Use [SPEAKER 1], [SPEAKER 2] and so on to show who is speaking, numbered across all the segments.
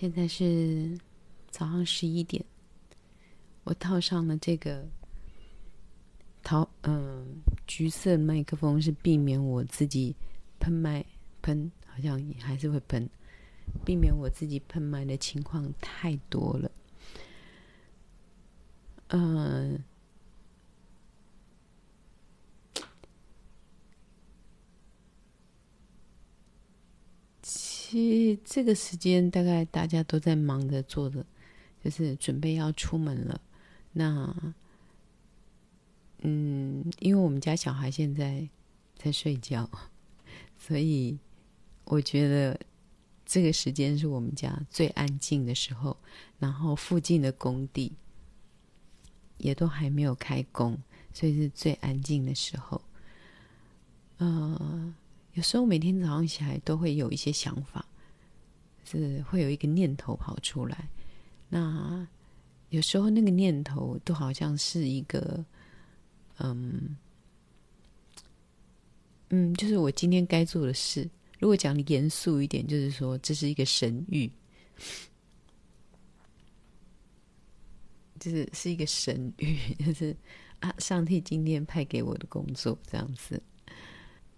[SPEAKER 1] 现在是早上十一点，我套上了这个桃嗯橘色麦克风，是避免我自己喷麦喷，好像还是会喷，避免我自己喷麦的情况太多了。嗯。其实这个时间大概大家都在忙着做的，就是准备要出门了。那，嗯，因为我们家小孩现在在睡觉，所以我觉得这个时间是我们家最安静的时候。然后附近的工地也都还没有开工，所以是最安静的时候。呃。有时候每天早上起来都会有一些想法，是会有一个念头跑出来。那有时候那个念头都好像是一个，嗯嗯，就是我今天该做的事。如果讲严肃一点，就是说这是一个神谕，就是是一个神谕，就是啊，上帝今天派给我的工作这样子。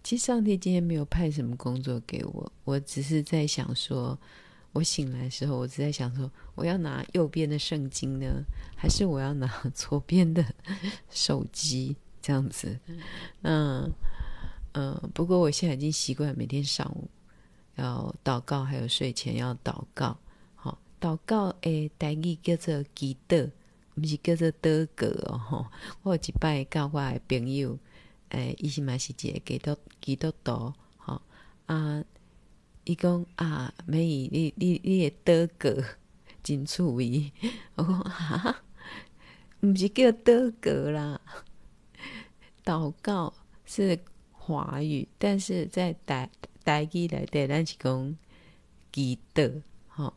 [SPEAKER 1] 其实上帝今天没有派什么工作给我，我只是在想说，我醒来的时候，我只在想说，我要拿右边的圣经呢，还是我要拿左边的 手机这样子？嗯嗯。不过我现在已经习惯每天上午要祷告，还有睡前要祷告。好，祷告诶，代语叫做祈祷，不是叫做祷告哦。我有一摆教我的朋友。诶，伊是嘛是一个基督基督徒，吼啊！伊讲啊，美姨，你你你的祷告真趣味。我讲哈，毋是叫祷告啦，祷告是华语，但是在台台语内底，咱是讲祈祷，吼。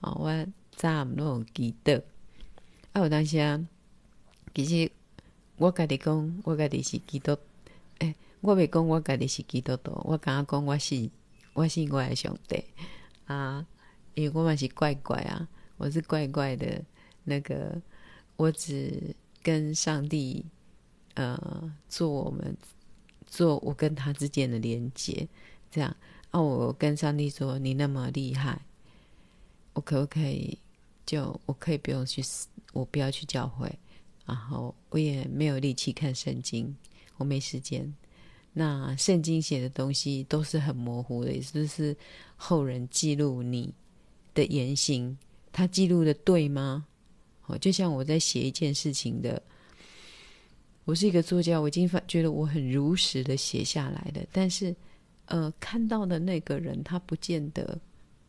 [SPEAKER 1] 好，我早毋拢有祈祷。啊，有当时啊，其实我家己讲，我家己是基督。我未讲我家己是基督徒，我刚刚讲我是我是我的上帝啊，因为我嘛是怪怪啊，我是怪怪的，那个我只跟上帝呃做我们做我跟他之间的连接，这样啊，我跟上帝说，你那么厉害，我可不可以就我可以不用去，我不要去教会，然后我也没有力气看圣经，我没时间。那圣经写的东西都是很模糊的，也就是后人记录你的言行，他记录的对吗？哦，就像我在写一件事情的，我是一个作家，我已经发觉得我很如实的写下来的，但是呃，看到的那个人他不见得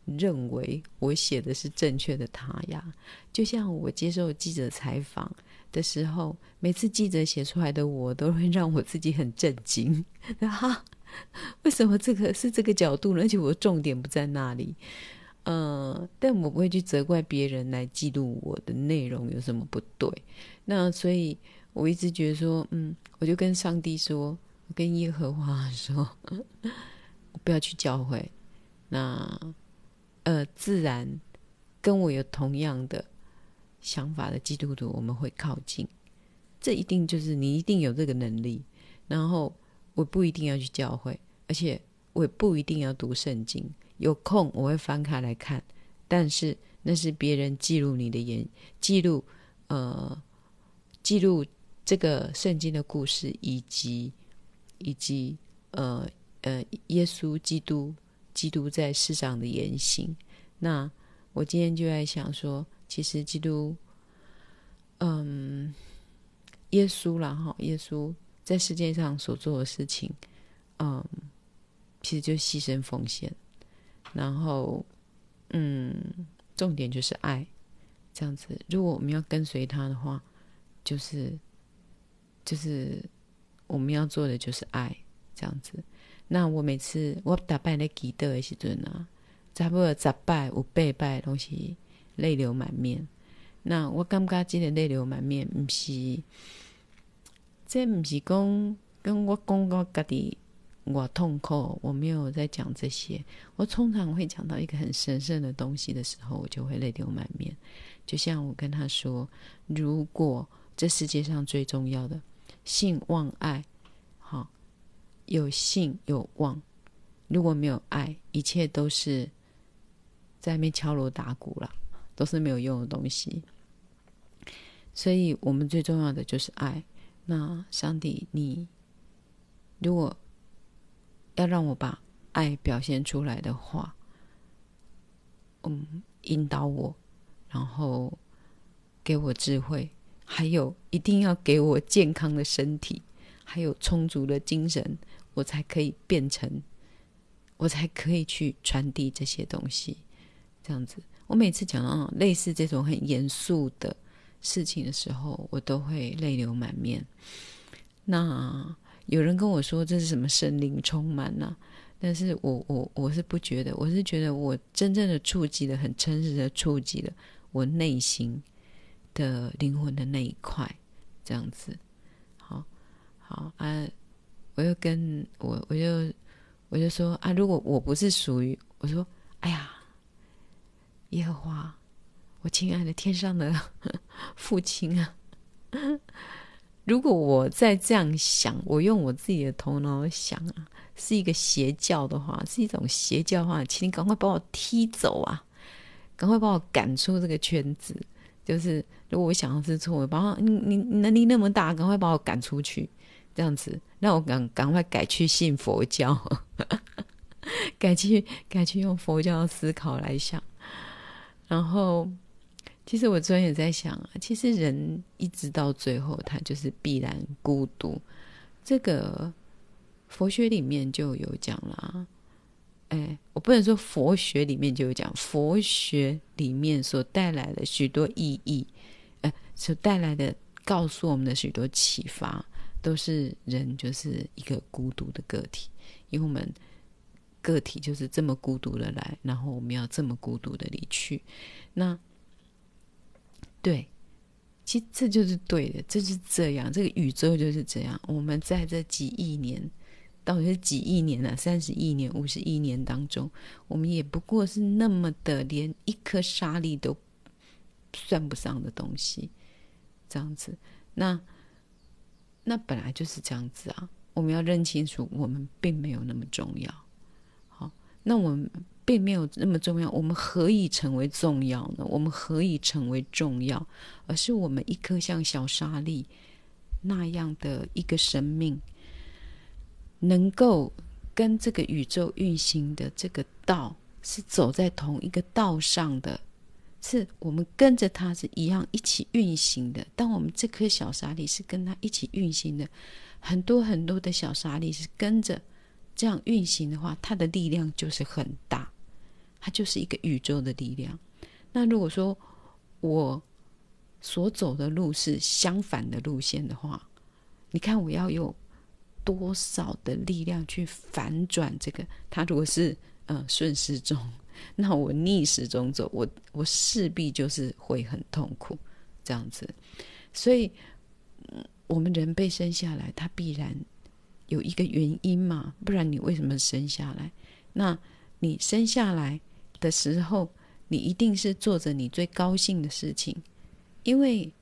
[SPEAKER 1] 认为我写的是正确的他呀。就像我接受记者采访。的时候，每次记者写出来的我都会让我自己很震惊。哈，为什么这个是这个角度呢？而且我重点不在那里。嗯、但我不会去责怪别人来记录我的内容有什么不对。那所以我一直觉得说，嗯，我就跟上帝说，我跟耶和华 说，我不要去教会。那呃，自然跟我有同样的。想法的基督徒，我们会靠近。这一定就是你一定有这个能力。然后我不一定要去教会，而且我也不一定要读圣经。有空我会翻开来看，但是那是别人记录你的言，记录呃，记录这个圣经的故事，以及以及呃呃耶稣基督基督在世上的言行。那我今天就在想说。其实基督，嗯，耶稣啦哈，耶稣在世界上所做的事情，嗯，其实就牺牲奉献，然后，嗯，重点就是爱，这样子。如果我们要跟随他的话，就是，就是我们要做的就是爱，这样子。那我每次我打败那基督的时阵啊，差不多十拜有八拜东西。泪流满面，那我感觉这个泪流满面，不是，这不是讲跟我讲我家己我痛苦，我没有在讲这些。我通常会讲到一个很神圣的东西的时候，我就会泪流满面。就像我跟他说，如果这世界上最重要的性、望、爱，好，有性有望，如果没有爱，一切都是在那边敲锣打鼓了，都是没有用的东西。所以我们最重要的就是爱。那上帝，你如果要让我把爱表现出来的话，嗯，引导我，然后给我智慧，还有一定要给我健康的身体，还有充足的精神，我才可以变成，我才可以去传递这些东西。这样子，我每次讲到类似这种很严肃的事情的时候，我都会泪流满面。那有人跟我说这是什么圣灵充满呢、但是我我我是不觉得，我是觉得我真正的触及了，很诚实的触及了我内心的灵魂的那一块，这样子。好，好啊，我又跟我我就我就说啊，如果我不是属于，我说，哎呀，耶和华，我亲爱的天上的 父亲啊。如果我再这样想，我用我自己的头脑想啊，是一个邪教的话，是一种邪教的话，请你赶快把我踢走啊！赶快把我赶出这个圈子。就是如果我想的是错，我把你你能力那么大，赶快把我赶出去，这样子，让我赶赶快改去信佛教，改去改去用佛教的思考来想，然后。其实我昨天也在想啊，其实人一直到最后，他就是必然孤独。这个佛学里面就有讲了，哎，我不能说佛学里面就有讲，佛学里面所带来的许多意义，呃，所带来的告诉我们的许多启发，都是人就是一个孤独的个体，因为我们个体就是这么孤独的来，然后我们要这么孤独的离去，那。对，其实这就是对的，就是这样，这个宇宙就是这样。我们在这几亿年，到底是几亿年啊？三十亿年、五十亿年当中，我们也不过是那么的，连一颗沙粒都算不上的东西，这样子。那那本来就是这样子啊！我们要认清楚，我们并没有那么重要。那我们。并没有那么重要，我们何以成为重要呢？我们何以成为重要？而是我们一颗像小沙粒那样的一个生命，能够跟这个宇宙运行的这个道是走在同一个道上的，是我们跟着它是一样一起运行的。当我们这颗小沙粒是跟它一起运行的，很多很多的小沙粒是跟着这样运行的话，它的力量就是很大。它就是一个宇宙的力量。那如果说我所走的路是相反的路线的话，你看我要有多少的力量去反转这个？它如果是呃顺时钟，那我逆时钟走，我我势必就是会很痛苦这样子。所以，我们人被生下来，它必然有一个原因嘛，不然你为什么生下来？那你生下来。的时候，你一定是做着你最高兴的事情，因为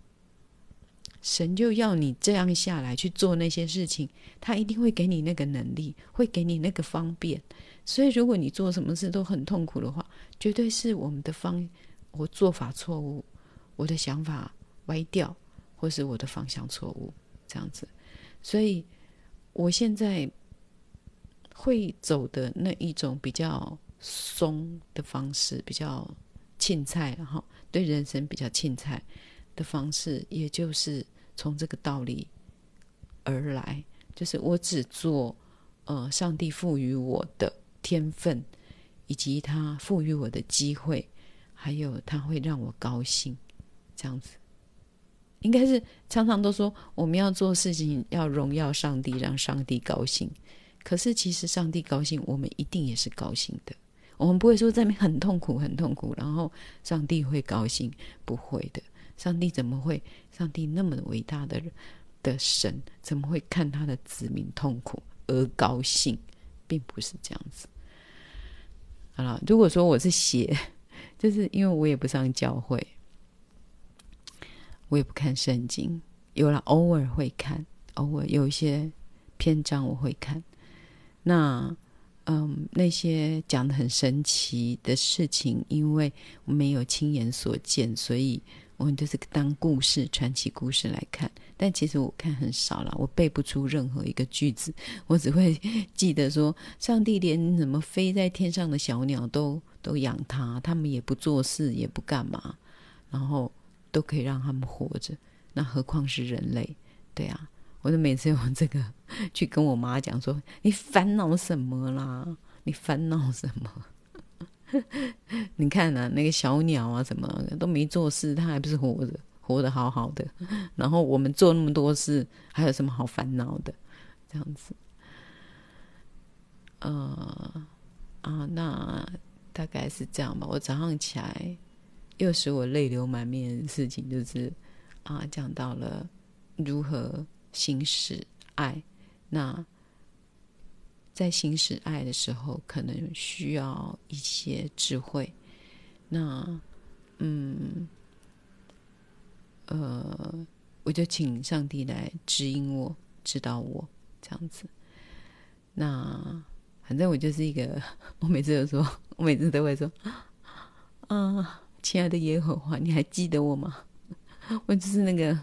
[SPEAKER 1] 神就要你这样下来去做那些事情，他一定会给你那个能力，会给你那个方便。所以，如果你做什么事都很痛苦的话，绝对是我们的方，我做法错误，我的想法歪掉，或是我的方向错误，这样子。所以，我现在会走的那一种比较。松的方式比较青菜，然后对人生比较青菜的方式，也就是从这个道理而来，就是我只做呃上帝赋予我的天分，以及他赋予我的机会，还有他会让我高兴，这样子，应该是常常都说我们要做事情要荣耀上帝，让上帝高兴。可是其实上帝高兴，我们一定也是高兴的。我们不会说在那边很痛苦，很痛苦，然后上帝会高兴，不会的。上帝怎么会？上帝那么伟大的的神，怎么会看他的子民痛苦、而高兴，并不是这样子。好了，如果说我是写，就是因为我也不上教会，我也不看圣经，有了偶尔会看，偶尔有一些篇章我会看。那嗯，那些讲得很神奇的事情，因为我没有亲眼所见，所以。我们就是当故事、传奇故事来看，但其实我看很少了，我背不出任何一个句子，我只会记得说，上帝连什么飞在天上的小鸟都都养它，他们也不做事，也不干嘛，然后都可以让他们活着，那何况是人类？对啊，我就每次用这个去跟我妈讲说，你烦恼什么啦？你烦恼什么？你看啊，那个小鸟啊，什么都没做事，它还不是活着，活得好好的。然后我们做那么多事，还有什么好烦恼的？这样子，呃，啊，那大概是这样吧。我早上起来，又使我泪流满面的事情，就是啊，讲到了如何行使爱。那。在行使爱的时候，可能需要一些智慧。那，嗯，呃，我就请上帝来指引我、指导我，这样子。那反正我就是一个，我每次都说，我每次都会说，啊，亲爱的耶和华，你还记得我吗？我就是那个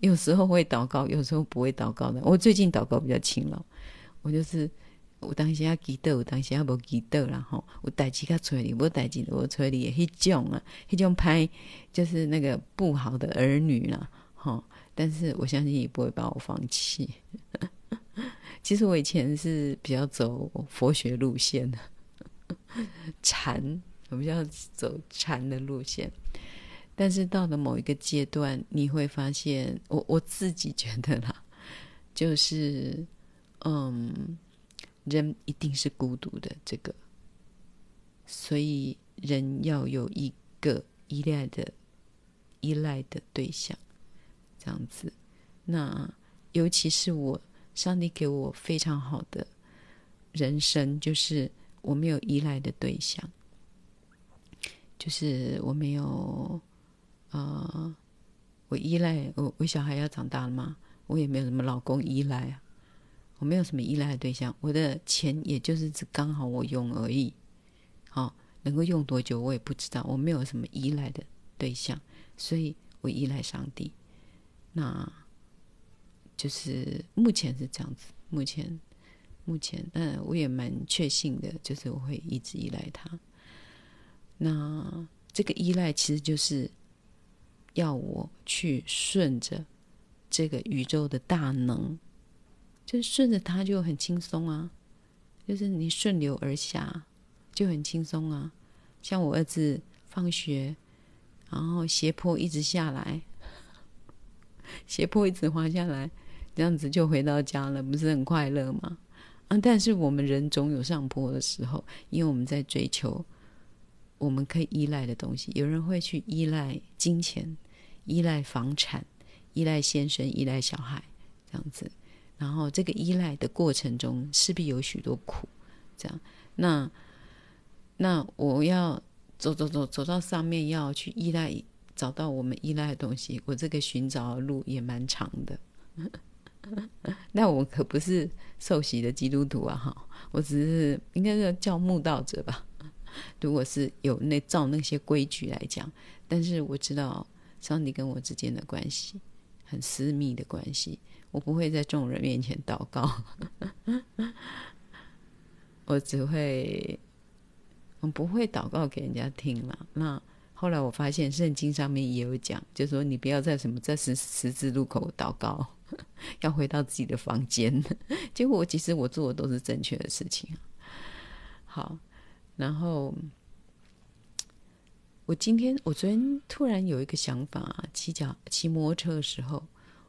[SPEAKER 1] 有时候会祷告，有时候不会祷告的。我最近祷告比较勤劳，我就是。有当时要记得，有当时啊无记得啦吼。有代志较找你，无代志无找你，迄种啊，迄种拍就是那个不好的儿女啦，吼。但是我相信你不会把我放弃。其实我以前是比较走佛学路线的，禅，我们要走禅的路线。但是到了某一个阶段，你会发现，我我自己觉得啦，就是嗯。人一定是孤独的，这个，所以人要有一个依赖的、依赖的对象，这样子。那尤其是我，上帝给我非常好的人生，就是我没有依赖的对象，就是我没有，呃，我依赖我，我小孩要长大了吗？我也没有什么老公依赖啊。我没有什么依赖的对象，我的钱也就是只刚好我用而已，好、哦，能够用多久我也不知道。我没有什么依赖的对象，所以我依赖上帝。那就是目前是这样子，目前目前，嗯，我也蛮确信的，就是我会一直依赖他。那这个依赖其实就是要我去顺着这个宇宙的大能。就顺着它就很轻松啊，就是你顺流而下就很轻松啊。像我儿子放学，然后斜坡一直下来，斜坡一直滑下来，这样子就回到家了，不是很快乐吗？啊，但是我们人总有上坡的时候，因为我们在追求我们可以依赖的东西。有人会去依赖金钱，依赖房产，依赖先生，依赖小孩，这样子。然后这个依赖的过程中势必有许多苦，这样，那那我要走走走走到上面，要去依赖，找到我们依赖的东西，我这个寻找的路也蛮长的。那我可不是受洗的基督徒啊，哈，我只是应该是叫慕道者吧。如果是有那照那些规矩来讲，但是我知道上帝跟我之间的关系很私密的关系。我不会在众人面前祷告，我只会，我不会祷告给人家听了。那后来我发现圣经上面也有讲，就说你不要在什么在十十字路口祷告，要回到自己的房间。结果我其实我做的都是正确的事情。好，然后我今天我昨天突然有一个想法啊，骑脚骑摩托车的时候，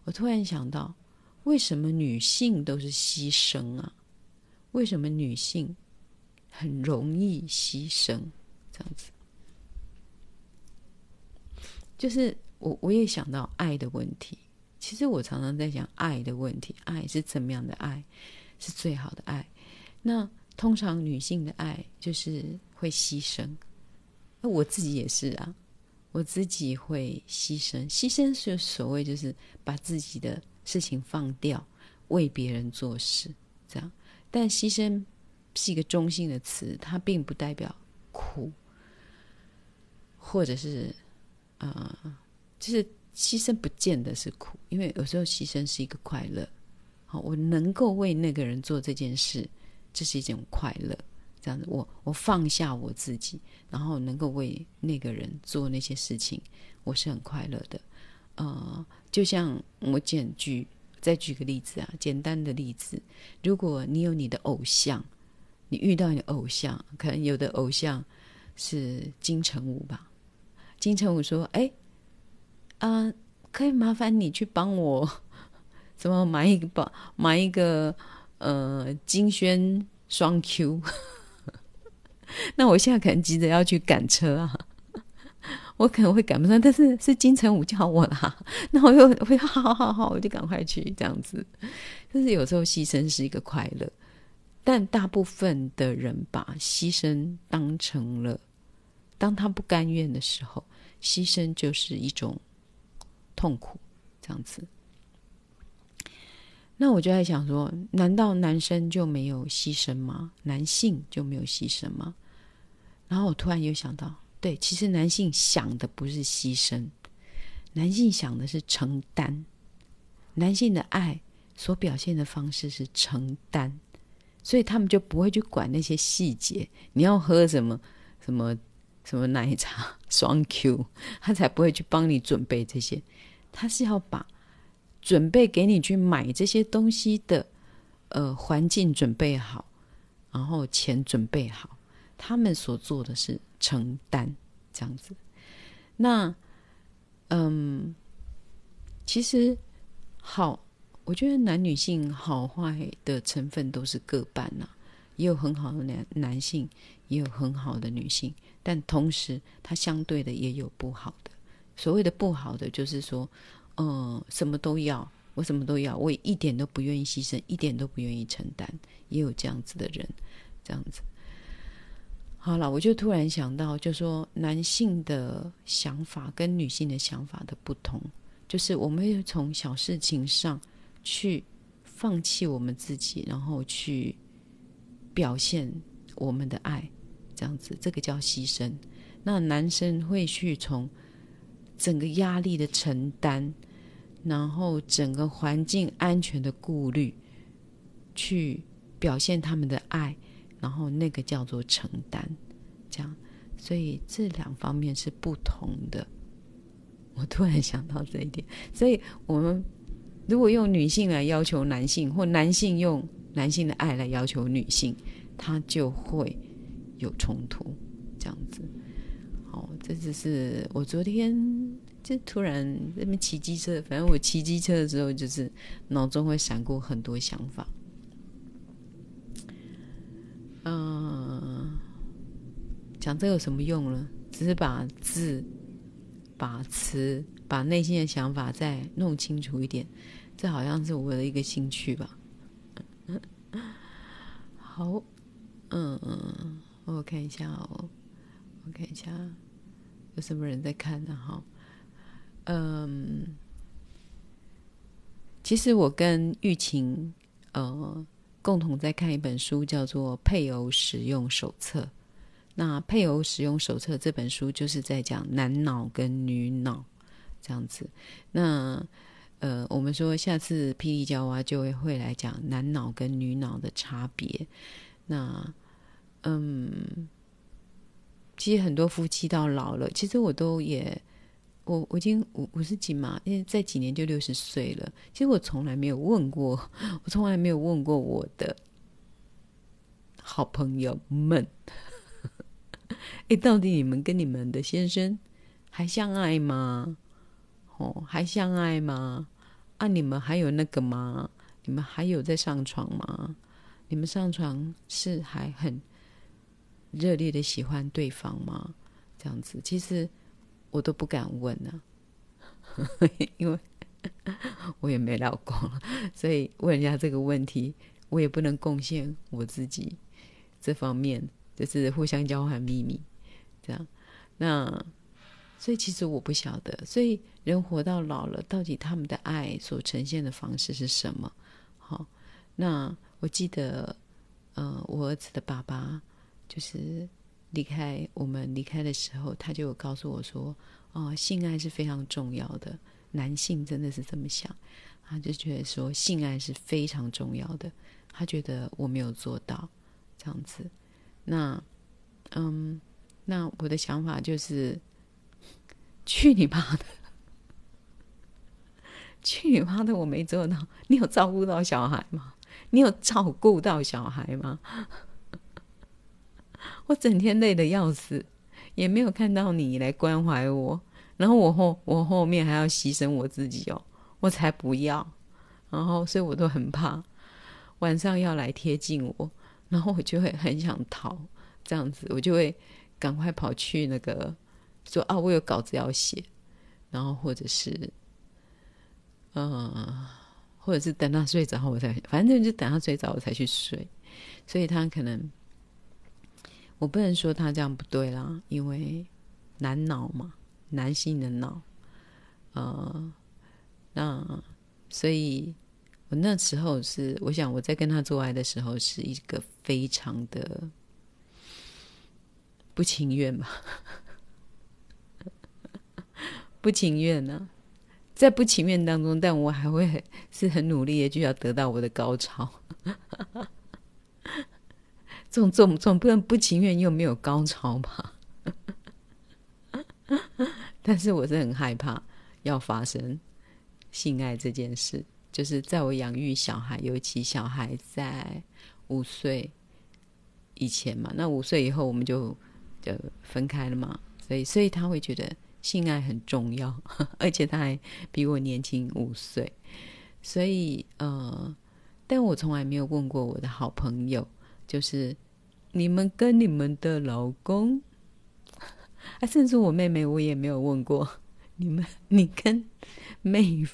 [SPEAKER 1] 我突然想到。为什么女性都是牺牲啊？为什么女性很容易牺牲？这样子，就是我我也想到爱的问题。其实我常常在想爱的问题，爱是怎么样的爱？是最好的爱。那通常女性的爱就是会牺牲，那我自己也是啊，我自己会牺牲。牺牲是所谓就是把自己的事情放掉，为别人做事，这样。但牺牲是一个中性的词，它并不代表苦，或者是啊、呃，就是牺牲不见得是苦，因为有时候牺牲是一个快乐。好，我能够为那个人做这件事。这是一种快乐，这样子，我我放下我自己，然后能够为那个人做那些事情，我是很快乐的。呃，就像我简举，再举个例子啊，简单的例子，如果你有你的偶像，你遇到你的偶像，可能有的偶像是金城武吧，金城武说：“哎，啊、呃，可以麻烦你去帮我，怎么买一个包，买一个。”呃，金轩双 Q，那我现在可能急着要去赶车啊，我可能会赶不上，但是是金城武叫我啦，那我又会好好好好，我就赶快去这样子。就是有时候牺牲是一个快乐，但大部分的人把牺牲当成了，当他不甘愿的时候，牺牲就是一种痛苦，这样子。那我就在想说，难道男生就没有牺牲吗？男性就没有牺牲吗？然后我突然又想到，对，其实男性想的不是牺牲，男性想的是承担。男性的爱所表现的方式是承担，所以他们就不会去管那些细节。你要喝什么什么什么奶茶 双 Q，他才不会去帮你准备这些。他是要把。准备给你去买这些东西的，呃，环境准备好，然后钱准备好，他们所做的是承担这样子。那，嗯，其实好，我觉得男女性好坏的成分都是各半呐，也有很好的男男性，也有很好的女性，但同时它相对的也有不好的。所谓的不好的，就是说。嗯，什么都要，我什么都要，我也一点都不愿意牺牲，一点都不愿意承担，也有这样子的人，这样子。好了，我就突然想到，就说男性的想法跟女性的想法的不同，就是我们从小事情上去放弃我们自己，然后去表现我们的爱，这样子，这个叫牺牲。那男生会去从整个压力的承担。然后整个环境安全的顾虑，去表现他们的爱，然后那个叫做承担，这样，所以这两方面是不同的。我突然想到这一点，所以我们如果用女性来要求男性，或男性用男性的爱来要求女性，他就会有冲突，这样子。这只是我昨天。就突然那边骑机车，反正我骑机车的时候，就是脑中会闪过很多想法。嗯，讲这有什么用呢？只是把字、把词、把内心的想法再弄清楚一点。这好像是我的一个兴趣吧。好，嗯嗯，我看一下哦，我看一下有什么人在看呢？哈。嗯，其实我跟玉琴呃共同在看一本书，叫做《配偶使用手册》。那《配偶使用手册》这本书就是在讲男脑跟女脑这样子。那呃，我们说下次霹雳娇娃就会会来讲男脑跟女脑的差别。那嗯，其实很多夫妻到老了，其实我都也。我我已经五五十几嘛，因为再几年就六十岁了。其实我从来没有问过，我从来没有问过我的好朋友们，哎，到底你们跟你们的先生还相爱吗？哦，还相爱吗？啊，你们还有那个吗？你们还有在上床吗？你们上床是还很热烈的喜欢对方吗？这样子，其实。我都不敢问呢、啊，因为 我也没老公，所以问人家这个问题，我也不能贡献我自己这方面，就是互相交换秘密，这样。那所以其实我不晓得，所以人活到老了，到底他们的爱所呈现的方式是什么？好，那我记得，呃，我儿子的爸爸就是离开我们离开的时候，他就告诉我说：“哦，性爱是非常重要的，男性真的是这么想。”他就觉得说性爱是非常重要的，他觉得我没有做到这样子。那，嗯，那我的想法就是，去你妈的！去你妈的！我没做到。你有照顾到小孩吗？你有照顾到小孩吗？我整天累得要死，也没有看到你来关怀我。然后我后我后面还要牺牲我自己哦。我才不要，然后所以我都很怕晚上要来贴近我，然后我就会很想逃，这样子我就会赶快跑去那个说啊，我有稿子要写，然后或者是嗯、或者是等他睡着我才，反正就等他睡着我才去睡，所以他可能我不能说他这样不对啦，因为男脑嘛，男性的脑，呃。那所以，我那时候是，我想我在跟他做爱的时候，是一个非常的不情愿吧，不情愿呢、在不情愿当中，但我还会是很努力的，就要得到我的高潮，总总总不能不情愿又没有高潮吧？但是我是很害怕要发生。性爱这件事，就是在我养育小孩，尤其小孩在五岁以前嘛，那五岁以后我们就就分开了嘛，所以所以他会觉得性爱很重要，而且他还比我年轻五岁，所以呃，但我从来没有问过我的好朋友，就是你们跟你们的老公，啊，甚至我妹妹我也没有问过。你们，你跟妹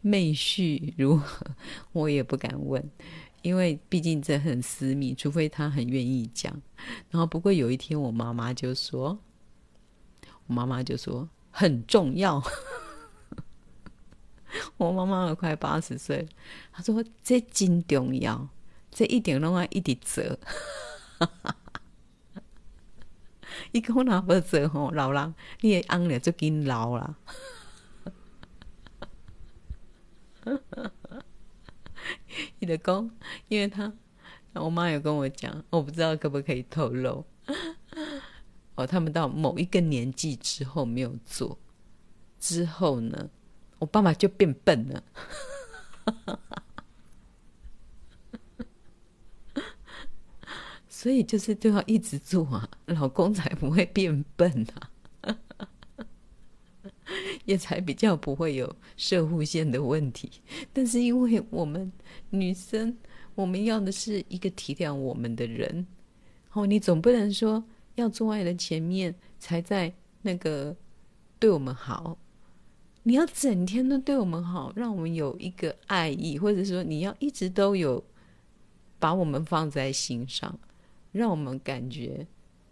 [SPEAKER 1] 妹婿如何？我也不敢问，因为毕竟这很私密，除非他很愿意讲。然后，不过有一天，我妈妈就说：“我妈妈就说很重要。”我妈妈快八十岁了，她说：“这真重要，这一点拢要一直折。” 伊讲若无做吼，老人你的翁了就紧老了。伊就讲，因为他我妈有跟我讲，我不知道可不可以透露。哦，他们到某一个年纪之后没有做，之后呢，我爸爸就变笨了。所以就是都要一直做啊，老公才不会变笨啊，也才比较不会有摄护线的问题。但是因为我们女生，我们要的是一个体谅我们的人。哦，你总不能说要做爱的前面才在那个对我们好，你要整天都对我们好，让我们有一个爱意，或者说你要一直都有把我们放在心上。让我们感觉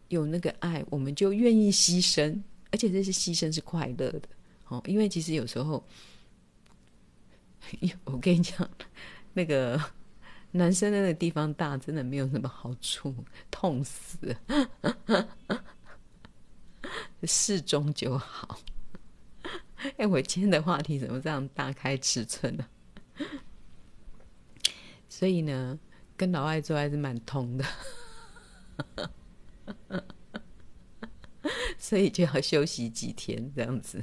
[SPEAKER 1] 有那个爱，我们就愿意牺牲，而且这些牺牲是快乐的。哦，因为其实有时候，我跟你讲，那个男生那个地方大，真的没有什么好处，痛死，适中就好。哎，我今天的话题怎么这样大开尺寸呢？所以呢，跟老外做还是蛮通的。所以就要休息几天这样子，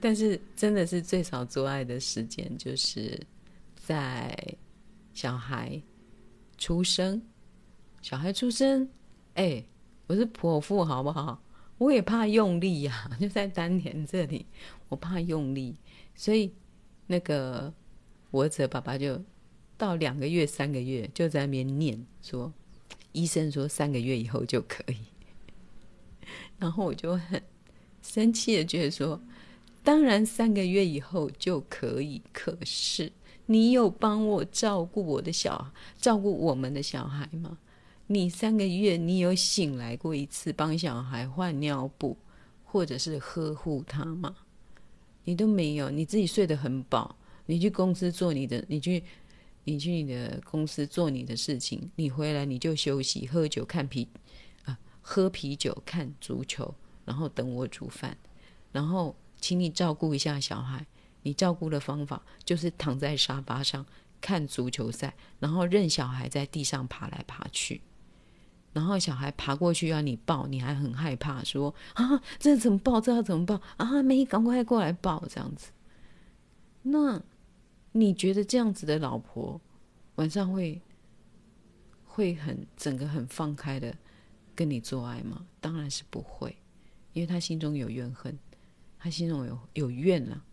[SPEAKER 1] 但是真的是最少做爱的时间，就是在小孩出生，小孩出生，哎，我是剖腹好不好？我也怕用力呀，就在丹田这里，我怕用力，所以那个我儿子的爸爸就。到两个月、三个月就在那边念说，医生说三个月以后就可以。然后我就很生气的觉得说，当然三个月以后就可以。可是你有帮我照顾我的小，照顾我们的小孩吗？你三个月你有醒来过一次帮小孩换尿布，或者是呵护他吗？你都没有，你自己睡得很饱，你去公司做你的，你去。你去你的公司做你的事情，你回来你就休息、喝酒、看啤啊，喝啤酒、看足球，然后等我煮饭，然后请你照顾一下小孩。你照顾的方法就是躺在沙发上看足球赛，然后任小孩在地上爬来爬去，然后小孩爬过去要你抱，你还很害怕，说啊，这怎么抱？这要怎么抱？啊，没，赶快过来抱，这样子。那。你觉得这样子的老婆晚上会会很整个很放开的跟你做爱吗？当然是不会，因为他心中有怨恨，他心中有有怨了，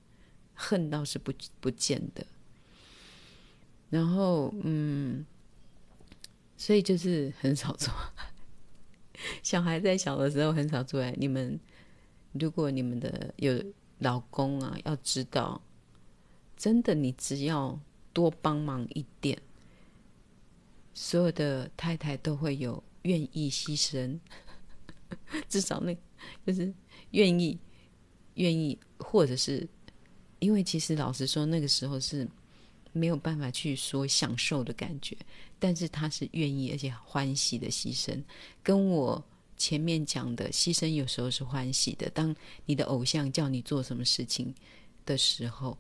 [SPEAKER 1] 恨倒是不不见得。然后嗯，所以就是很少做。小孩在小的时候很少做爱。你们如果你们的有老公啊，要知道。真的，你只要多帮忙一点，所有的太太都会有愿意牺牲，至少那就是愿意愿意，或者是因为其实老实说，那个时候是没有办法去说享受的感觉，但是他是愿意而且欢喜的牺牲，跟我前面讲的牺牲有时候是欢喜的。当你的偶像叫你做什么事情的时候。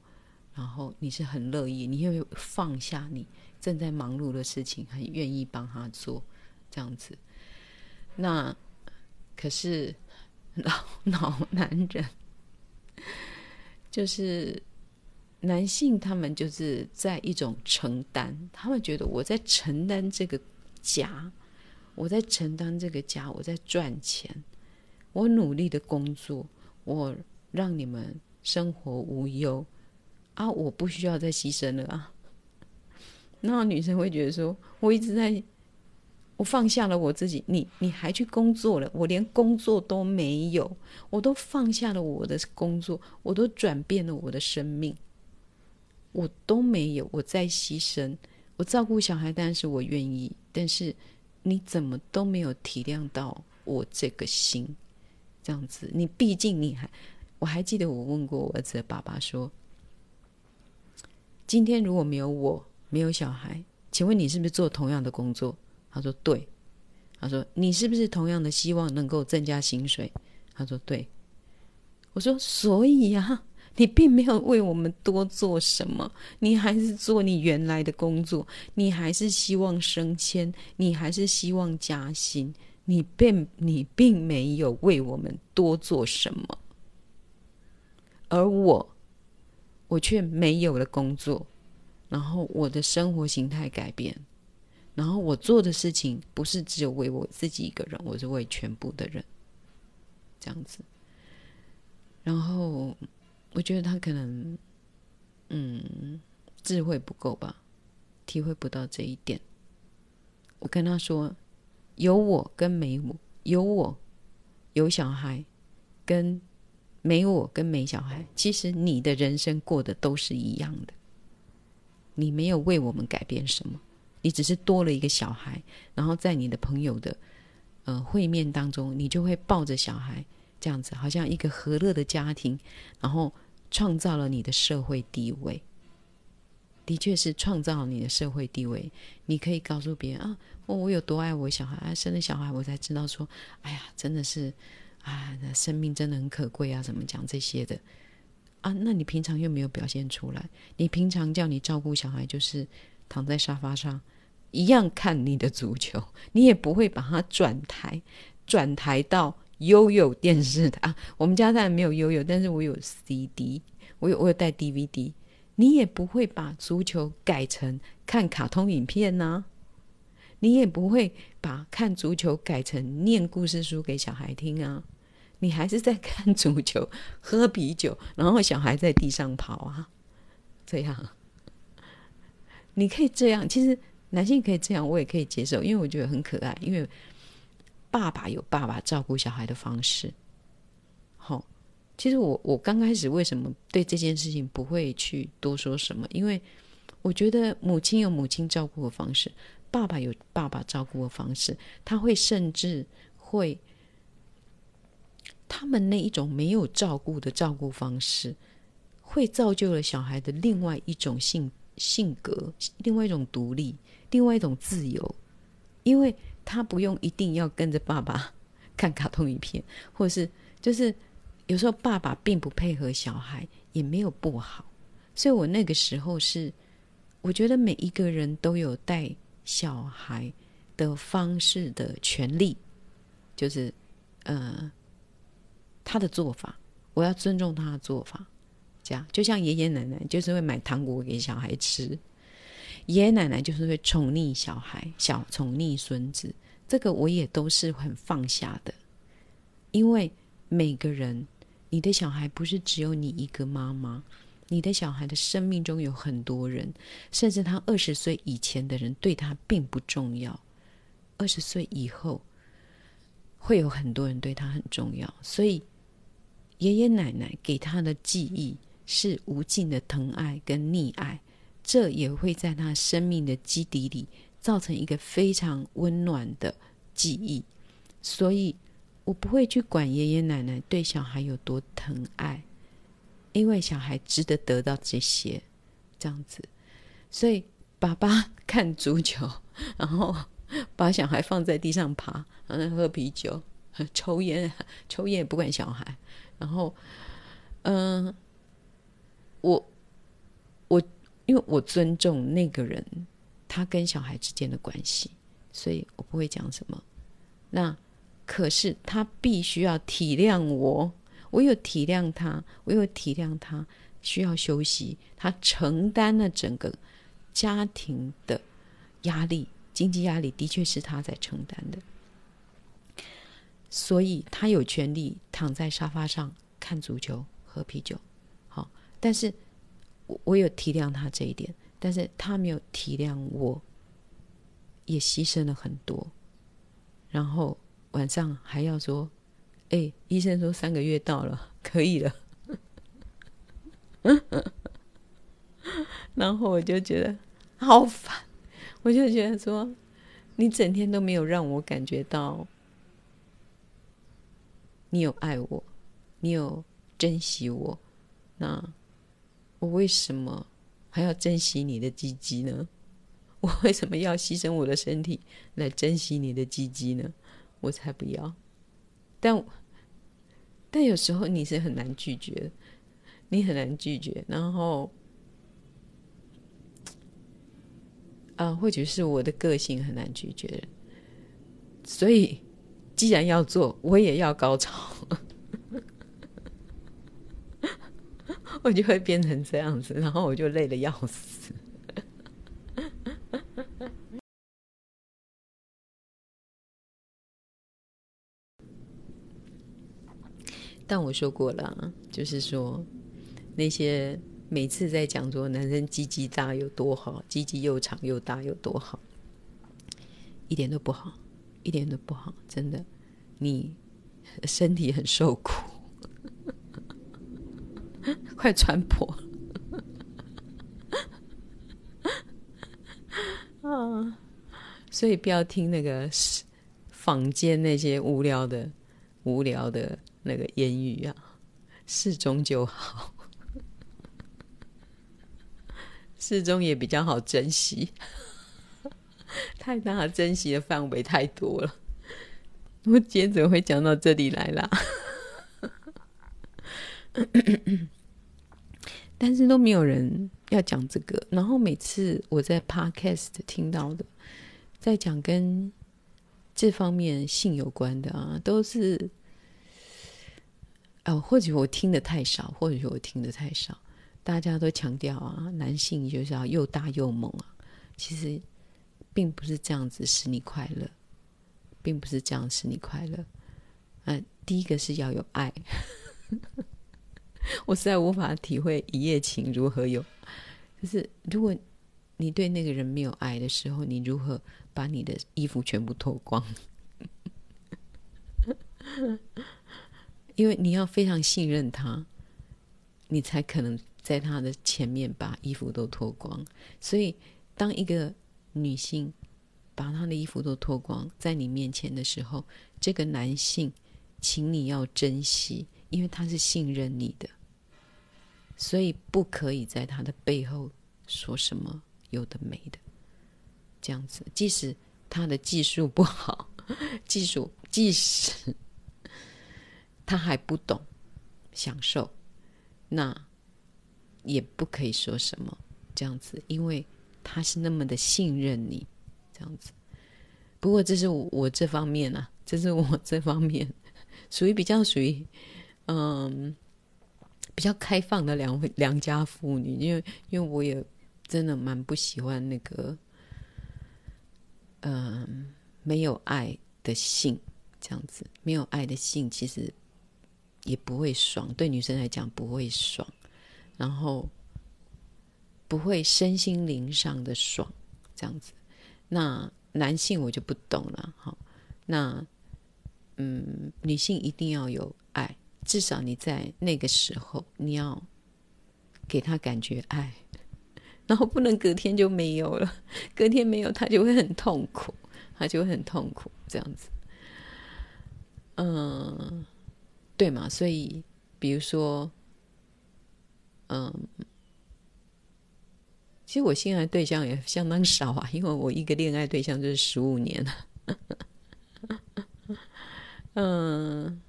[SPEAKER 1] 然后你是很乐意，你会放下你正在忙碌的事情，很愿意帮他做这样子。那可是老老男人，就是男性，他们就是在一种承担，他们觉得我在承担这个家，我在承担这个家，我在赚钱，我努力的工作，我让你们生活无忧。啊！我不需要再牺牲了啊！那女生会觉得说：“我一直在，我放下了我自己，你你还去工作了，我连工作都没有，我都放下了我的工作，我都转变了我的生命，我都没有，我在牺牲，我照顾小孩，当然是我愿意，但是你怎么都没有体谅到我这个心，这样子，你毕竟你还，我还记得我问过我儿子的爸爸说。”今天如果没有我，没有小孩，请问你是不是做同样的工作？他说对。他说你是不是同样的希望能够增加薪水？他说对。我说所以呀，你并没有为我们多做什么，你还是做你原来的工作，你还是希望升迁，你还是希望加薪，你并你并没有为我们多做什么，而我。我却没有了工作，然后我的生活形态改变，然后我做的事情不是只有为我自己一个人，我是为全部的人，这样子。然后我觉得他可能，嗯，智慧不够吧，体会不到这一点。我跟他说，有我跟没我，有我有小孩跟。没我跟没小孩，其实你的人生过得都是一样的。你没有为我们改变什么，你只是多了一个小孩，然后在你的朋友的呃会面当中，你就会抱着小孩这样子，好像一个和乐的家庭，然后创造了你的社会地位。的确是创造你的社会地位。你可以告诉别人啊，我有多爱我小孩，啊，生了小孩我才知道说，哎呀，真的是。啊，那生命真的很可贵啊！怎么讲这些的啊？那你平常又没有表现出来？你平常叫你照顾小孩，就是躺在沙发上一样看你的足球，你也不会把它转台转台到悠悠电视的啊。我们家当然没有悠悠，但是我有 CD，我有我有带 DVD。你也不会把足球改成看卡通影片呢、啊？你也不会把看足球改成念故事书给小孩听啊？你还是在看足球、喝啤酒，然后小孩在地上跑啊，这样，你可以这样。其实男性可以这样，我也可以接受，因为我觉得很可爱。因为爸爸有爸爸照顾小孩的方式，好，其实我我刚开始为什么对这件事情不会去多说什么？因为我觉得母亲有母亲照顾的方式，爸爸有爸爸照顾的方式，他会甚至会他们那一种没有照顾的照顾方式，会造就了小孩的另外一种性性格，另外一种独立，另外一种自由，因为他不用一定要跟着爸爸看卡通影片，或者是就是。有时候爸爸并不配合小孩，也没有不好。所以我那个时候是，我觉得每一个人都有带小孩的方式的权利，就是呃他的做法，我要尊重他的做法。这样就像爷爷奶奶就是会买糖果给小孩吃，爷爷奶奶就是会宠溺小孩，小宠溺孙子。这个我也都是很放下的，因为每个人。你的小孩不是只有你一个妈妈，你的小孩的生命中有很多人，甚至他二十岁以前的人对他并不重要，二十岁以后会有很多人对他很重要。所以爷爷奶奶给他的记忆是无尽的疼爱跟溺爱，这也会在他生命的基底里造成一个非常温暖的记忆。所以。我不会去管爷爷奶奶对小孩有多疼爱，因为小孩值得得到这些，这样子。所以爸爸看足球，然后把小孩放在地上爬，然后喝啤酒、抽烟，抽烟也不管小孩。然后，嗯、我我因为我尊重那个人，他跟小孩之间的关系，所以我不会讲什么。那。可是他必须要体谅我，我有体谅他，我有体谅他需要休息，他承担了整个家庭的压力，经济压力的确是他在承担的，所以他有权利躺在沙发上看足球、喝啤酒。好，但是我我有体谅他这一点，但是他没有体谅我，也牺牲了很多，然后。晚上还要说：“哎，医生说三个月到了，可以了。”然后我就觉得好烦，我就觉得说，你整天都没有让我感觉到你有爱我，你有珍惜我，那我为什么还要珍惜你的鸡鸡呢？我为什么要牺牲我的身体来珍惜你的鸡鸡呢？我才不要，但但有时候你是很难拒绝，你很难拒绝。然后，啊，或许是我的个性很难拒绝。所以，既然要做，我也要高潮，我就会变成这样子，然后我就累得要死。但我说过了，就是说那些每次在讲说男生鸡鸡大有多好，鸡鸡又长又大有多好，一点都不好，一点都不好，真的，你身体很受苦，快穿破 啊！所以不要听那个坊间那些无聊的、无聊的。那个言语啊，适中就好，适中也比较好珍惜，太大珍惜的范围太多了。我接着会讲到这里来啦，但是都没有人要讲这个。然后每次我在 Podcast 听到的，在讲跟这方面性有关的啊，都是。哦，或许我听的太少，或许我听的太少。大家都强调啊，男性就是要又大又猛啊。其实并不是这样子使你快乐，并不是这样使你快乐。嗯、第一个是要有爱。我实在无法体会一夜情如何有。就是如果你对那个人没有爱的时候，你如何把你的衣服全部脱光？因为你要非常信任他，你才可能在他的前面把衣服都脱光。所以，当一个女性把她的衣服都脱光在你面前的时候，这个男性，请你要珍惜，因为他是信任你的，所以不可以在他的背后说什么有的没的，这样子，即使他的技术不好，技术即使。他还不懂享受，那也不可以说什么这样子，因为他是那么的信任你，这样子。不过这是我，这方面啊，这是我这方面 属于比较属于嗯比较开放的良良家妇女，因为因为我也真的蛮不喜欢那个嗯没有爱的性这样子，没有爱的性其实。也不会爽，对女生来讲不会爽，然后不会身心灵上的爽，这样子。那男性我就不懂了，哈。那嗯，女性一定要有爱，至少你在那个时候你要给他感觉爱，然后不能隔天就没有了，隔天没有他就会很痛苦，他就会很痛苦，这样子。嗯。对嘛？所以，比如说，嗯，其实我现在对象也相当少啊，因为我一个恋爱对象就是十五年了。嗯，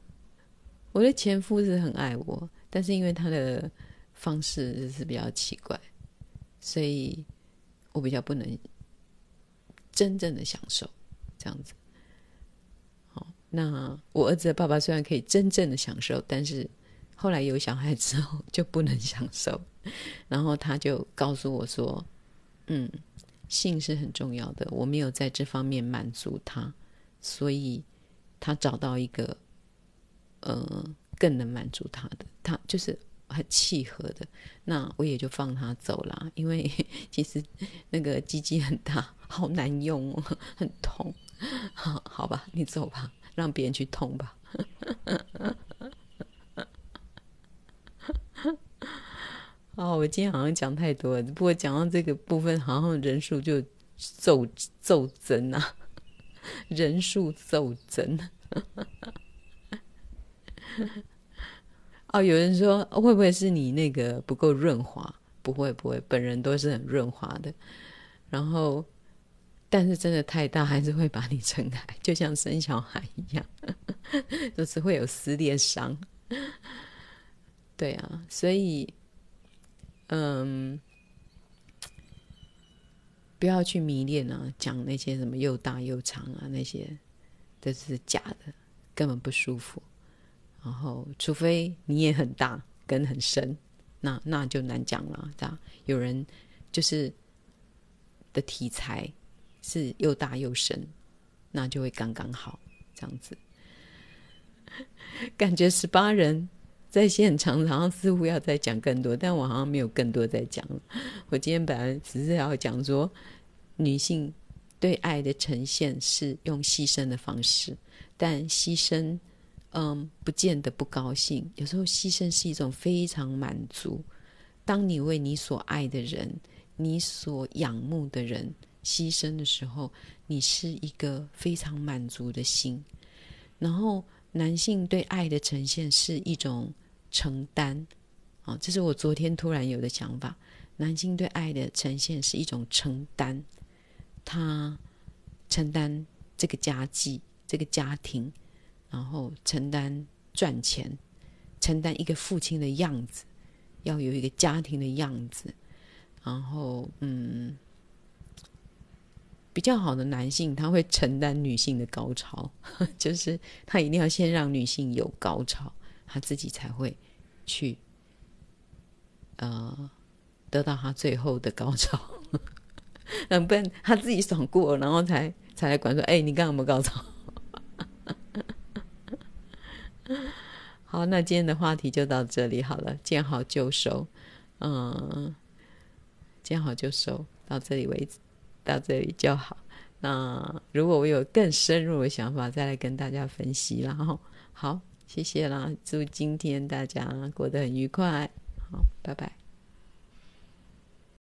[SPEAKER 1] 我的前夫是很爱我，但是因为他的方式是比较奇怪，所以我比较不能真正的享受这样子。好那我儿子的爸爸虽然可以真正的享受，但是后来有小孩之后就不能享受。然后他就告诉我说：“嗯，性是很重要的，我没有在这方面满足他，所以他找到一个呃更能满足他的，他就是很契合的。那我也就放他走了，因为 其实那个鸡鸡很大，好难用哦，很痛。好，好吧，你走吧。”让别人去痛吧。哦，我今天好像讲太多了，不过讲到这个部分，好像人数就骤骤增啊，人数骤增。哦，有人说会不会是你那个不够润滑？不会，不会，本人都是很润滑的。然后。但是真的太大，还是会把你撑开，就像生小孩一样，就是会有撕裂伤。对啊，所以，嗯，不要去迷恋啊，讲那些什么又大又长啊，那些都是假的，根本不舒服。然后，除非你也很大跟很深，那那就难讲了。这样有人就是的题材。是又大又深，那就会刚刚好这样子。感觉十八人在现场，好像似乎要再讲更多，但我好像没有更多再讲了。我今天本来只是要讲说，女性对爱的呈现是用牺牲的方式，但牺牲，嗯，不见得不高兴。有时候牺牲是一种非常满足。当你为你所爱的人，你所仰慕的人。牺牲的时候，你是一个非常满足的心。然后，男性对爱的呈现是一种承担。啊，这是我昨天突然有的想法。男性对爱的呈现是一种承担，他承担这个家计、这个家庭，然后承担赚钱，承担一个父亲的样子，要有一个家庭的样子。然后，嗯。比较好的男性，他会承担女性的高潮，就是他一定要先让女性有高潮，他自己才会去呃得到他最后的高潮。嗯，不然他自己爽过，然后才才来管说：“哎，你刚刚有没有高潮？” 好，那今天的话题就到这里好了，见好就收。嗯，见好就收，到这里为止。到这里就好。那如果我有更深入的想法，再来跟大家分析。然后，好，谢谢啦，祝今天大家过得很愉快。好，拜拜。